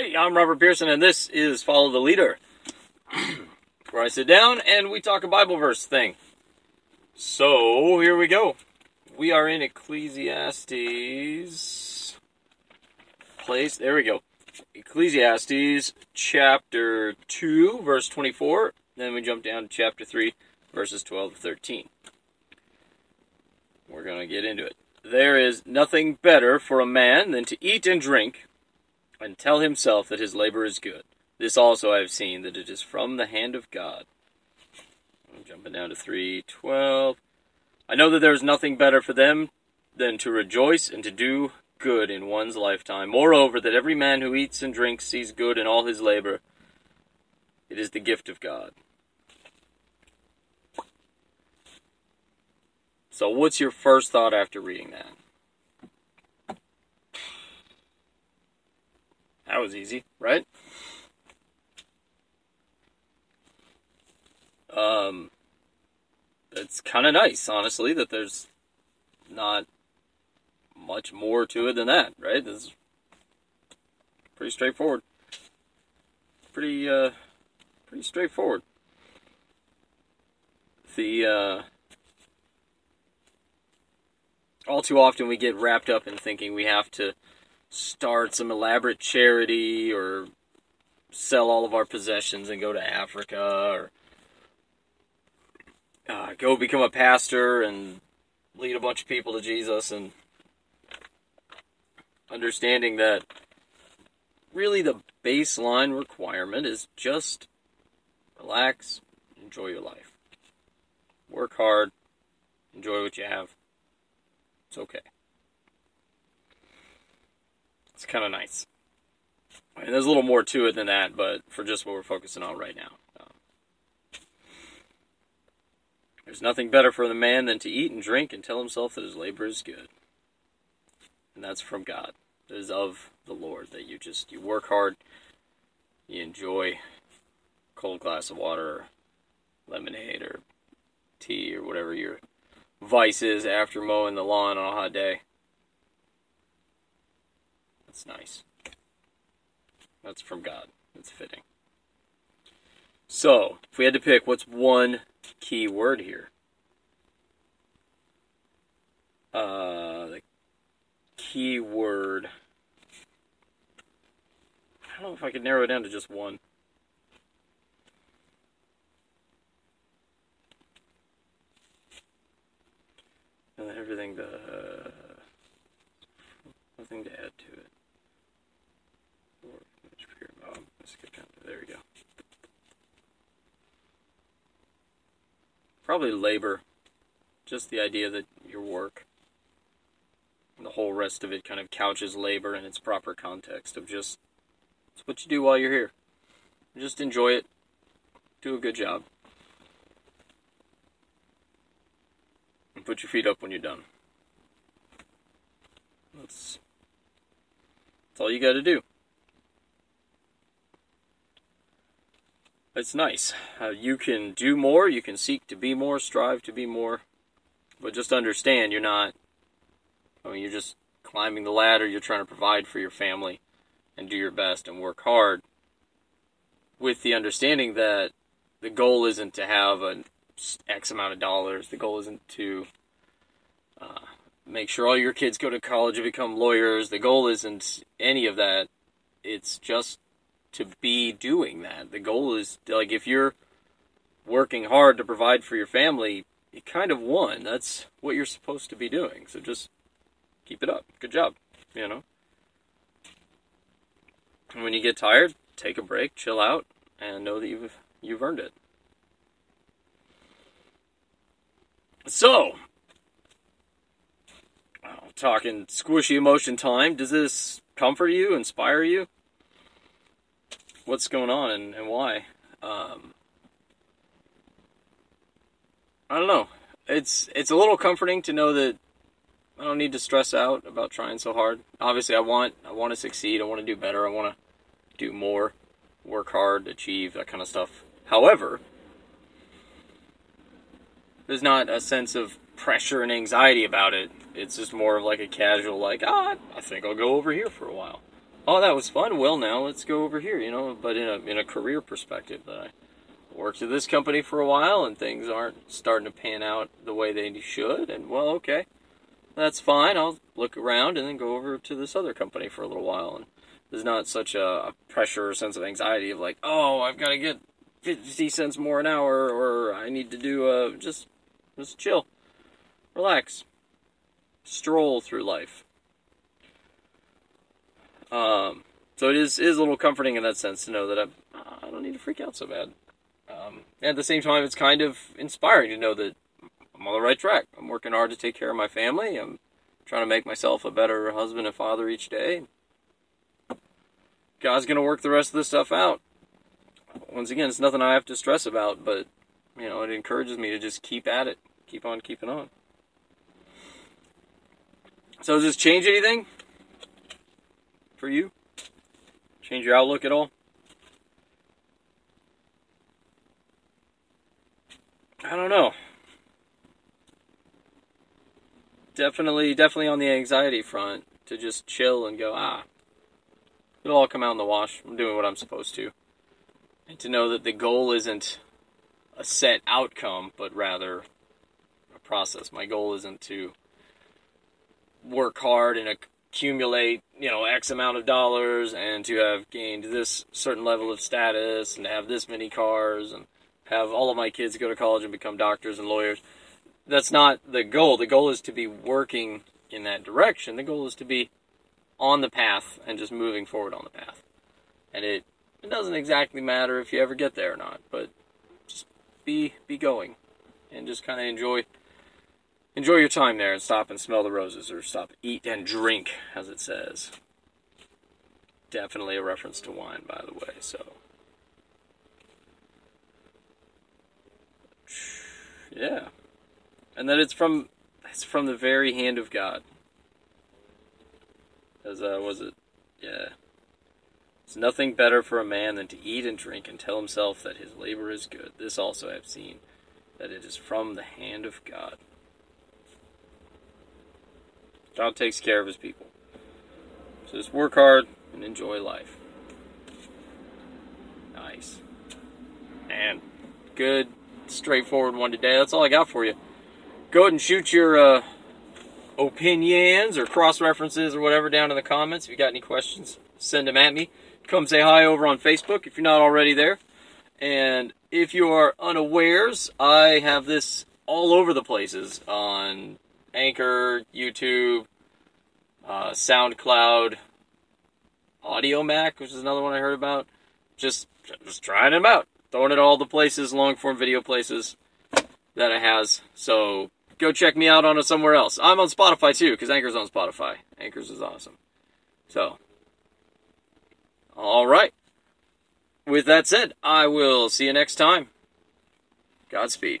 Hey, I'm Robert Pearson, and this is Follow the Leader, where I sit down and we talk a Bible verse thing. So, here we go. We are in Ecclesiastes. Place, there we go. Ecclesiastes chapter 2, verse 24. Then we jump down to chapter 3, verses 12 to 13. We're going to get into it. There is nothing better for a man than to eat and drink and tell himself that his labor is good. This also I have seen, that it is from the hand of God. I'm jumping down to 312. I know that there is nothing better for them than to rejoice and to do good in one's lifetime. Moreover, that every man who eats and drinks sees good in all his labor. It is the gift of God. So, what's your first thought after reading that? That was easy, right? Um, it's kind of nice, honestly, that there's not much more to it than that, right? This is pretty straightforward. Pretty, uh, pretty straightforward. The, uh, all too often we get wrapped up in thinking we have to start some elaborate charity or sell all of our possessions and go to Africa or uh, go become a pastor and lead a bunch of people to Jesus and understanding that really the baseline requirement is just relax, enjoy your life. Work hard, enjoy what you have. It's okay. It's kind of nice. And there's a little more to it than that, but for just what we're focusing on right now. Um, there's nothing better for the man than to eat and drink and tell himself that his labor is good. And that's from God. It is of the Lord that you just you work hard, you enjoy cold glass of water lemonade or tea or whatever your vice is after mowing the lawn on a hot day. That's nice. That's from God. That's fitting. So, if we had to pick, what's one key word here? Uh, the key word. I don't know if I could narrow it down to just one. And then everything the uh, nothing to add to it. Let's get down to, there we go. Probably labor. Just the idea that your work, the whole rest of it kind of couches labor in its proper context of just, it's what you do while you're here. Just enjoy it. Do a good job. And put your feet up when you're done. That's, that's all you got to do. It's nice. Uh, you can do more, you can seek to be more, strive to be more, but just understand you're not, I mean, you're just climbing the ladder, you're trying to provide for your family and do your best and work hard with the understanding that the goal isn't to have an X amount of dollars, the goal isn't to uh, make sure all your kids go to college and become lawyers, the goal isn't any of that. It's just to be doing that. The goal is like if you're working hard to provide for your family, you kind of won. That's what you're supposed to be doing. So just keep it up. Good job, you know. And when you get tired, take a break, chill out, and know that you've you've earned it. So, talking squishy emotion time. Does this comfort you, inspire you? What's going on and, and why. Um, I don't know. It's it's a little comforting to know that I don't need to stress out about trying so hard. Obviously, I want I want to succeed. I want to do better. I want to do more, work hard, achieve that kind of stuff. However, there's not a sense of pressure and anxiety about it. It's just more of like a casual, like, ah, I think I'll go over here for a while oh, that was fun. Well, now let's go over here, you know. But in a in a career perspective, that I worked at this company for a while and things aren't starting to pan out the way they should, and well, okay, that's fine. I'll look around and then go over to this other company for a little while, and there's not such a, pressure or sense of anxiety of like, oh, I've got to get 50 cents more an hour, or I need to do a just just chill, relax, stroll through life. Um, so it is is a little comforting in that sense to know that I'm, I don't need to freak out so bad. Um, at the same time, it's kind of inspiring to know that I'm on the right track. I'm working hard to take care of my family. I'm trying to make myself a better husband and father each day. God's going to work the rest of this stuff out. Once again, it's nothing I have to stress about, but you know, it encourages me to just keep at it, keep on keeping on. So, does this change anything for you? Change your outlook at all? I don't know. Definitely, definitely on the anxiety front to just chill and go, ah, it'll all come out in the wash. I'm doing what I'm supposed to. And to know that the goal isn't a set outcome, but rather a process. My goal isn't to work hard and accumulate, you know, X amount of dollars and to have gained this certain level of status and have this many cars and have all of my kids go to college and become doctors and lawyers. That's not the goal. The goal is to be working in that direction. The goal is to be on the path and just moving forward on the path. And it it doesn't exactly matter if you ever get there or not, but just be be going and just kind of enjoy enjoy your time there and stop and smell the roses or stop eat and drink as it says. Definitely a reference to wine by the way, so Yeah. And that it's from it's from the very hand of God. As uh was it yeah. It's nothing better for a man than to eat and drink and tell himself that his labor is good. This also I have seen, that it is from the hand of God. God takes care of his people. So just work hard and enjoy life. Nice. And good straightforward one today. That's all I got for you. Go ahead and shoot your uh, opinions or cross references or whatever down in the comments. If you got any questions, send them at me. Come say hi over on Facebook if you're not already there. And if you are unawares, I have this all over the places on Anchor, YouTube, uh, SoundCloud, Audiomack, which is another one I heard about. Just, just trying them out throwing it all the places, long form video places that it has. So go check me out on it somewhere else. I'm on Spotify too, because Anchor's on Spotify. Anchor's is awesome. So, all right. With that said, I will see you next time. Godspeed.